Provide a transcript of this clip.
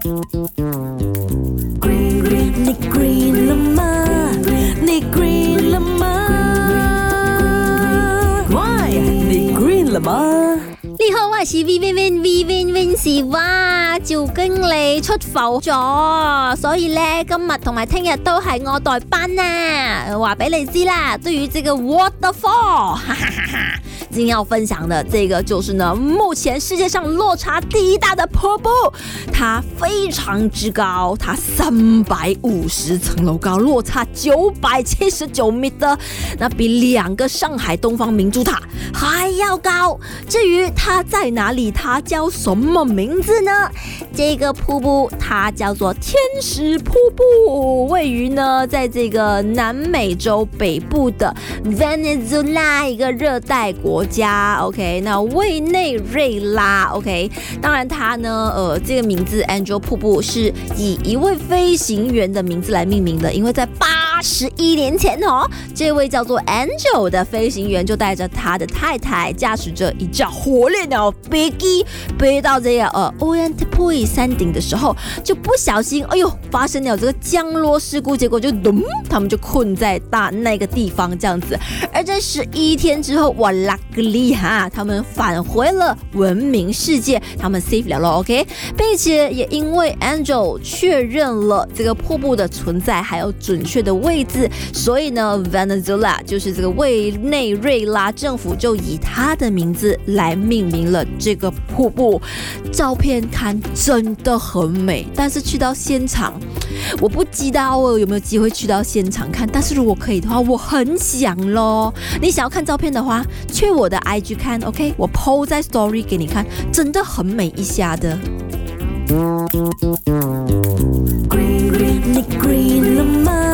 Green, green, Nick Green lắm Green lắm mà Why? Nick Green lắm mà 你好，我是 Vivian Vivian Vincy，哇，趙經理出埠咗，所以咧今日同埋聽日都係我代班啊，話俾你知啦，對於這個 waterfall。今天要分享的这个就是呢，目前世界上落差第一大的瀑布，它非常之高，它三百五十层楼高，落差九百七十九米的，那比两个上海东方明珠塔还要高。至于它在哪里，它叫什么名字呢？这个瀑布它叫做天使瀑布，位于呢在这个南美洲北部的 Venezuela 一个热带国家。OK，那委内瑞拉。OK，当然它呢，呃，这个名字 Angel 瀑布是以一位飞行员的名字来命名的，因为在八。十一年前哦，这位叫做 Angel 的飞行员就带着他的太太，驾驶着一架火烈鸟飞机，飞到这个呃 o e t i p u i 山顶的时候，就不小心，哎呦，发生了这个降落事故，结果就咚，他们就困在大那个地方这样子。而在十一天之后，哇，Luckily 哈，他们返回了文明世界，他们 safe 了了 o k 并且也因为 Angel 确认了这个瀑布的存在，还有准确的。位置，所以呢，Venezuela 就是这个委内瑞拉政府就以他的名字来命名了这个瀑布。照片看真的很美，但是去到现场，我不知道我有没有机会去到现场看。但是如果可以的话，我很想咯。你想要看照片的话，去我的 IG 看，OK，我 p o 在 Story 给你看，真的很美，一下的。你 green 了吗？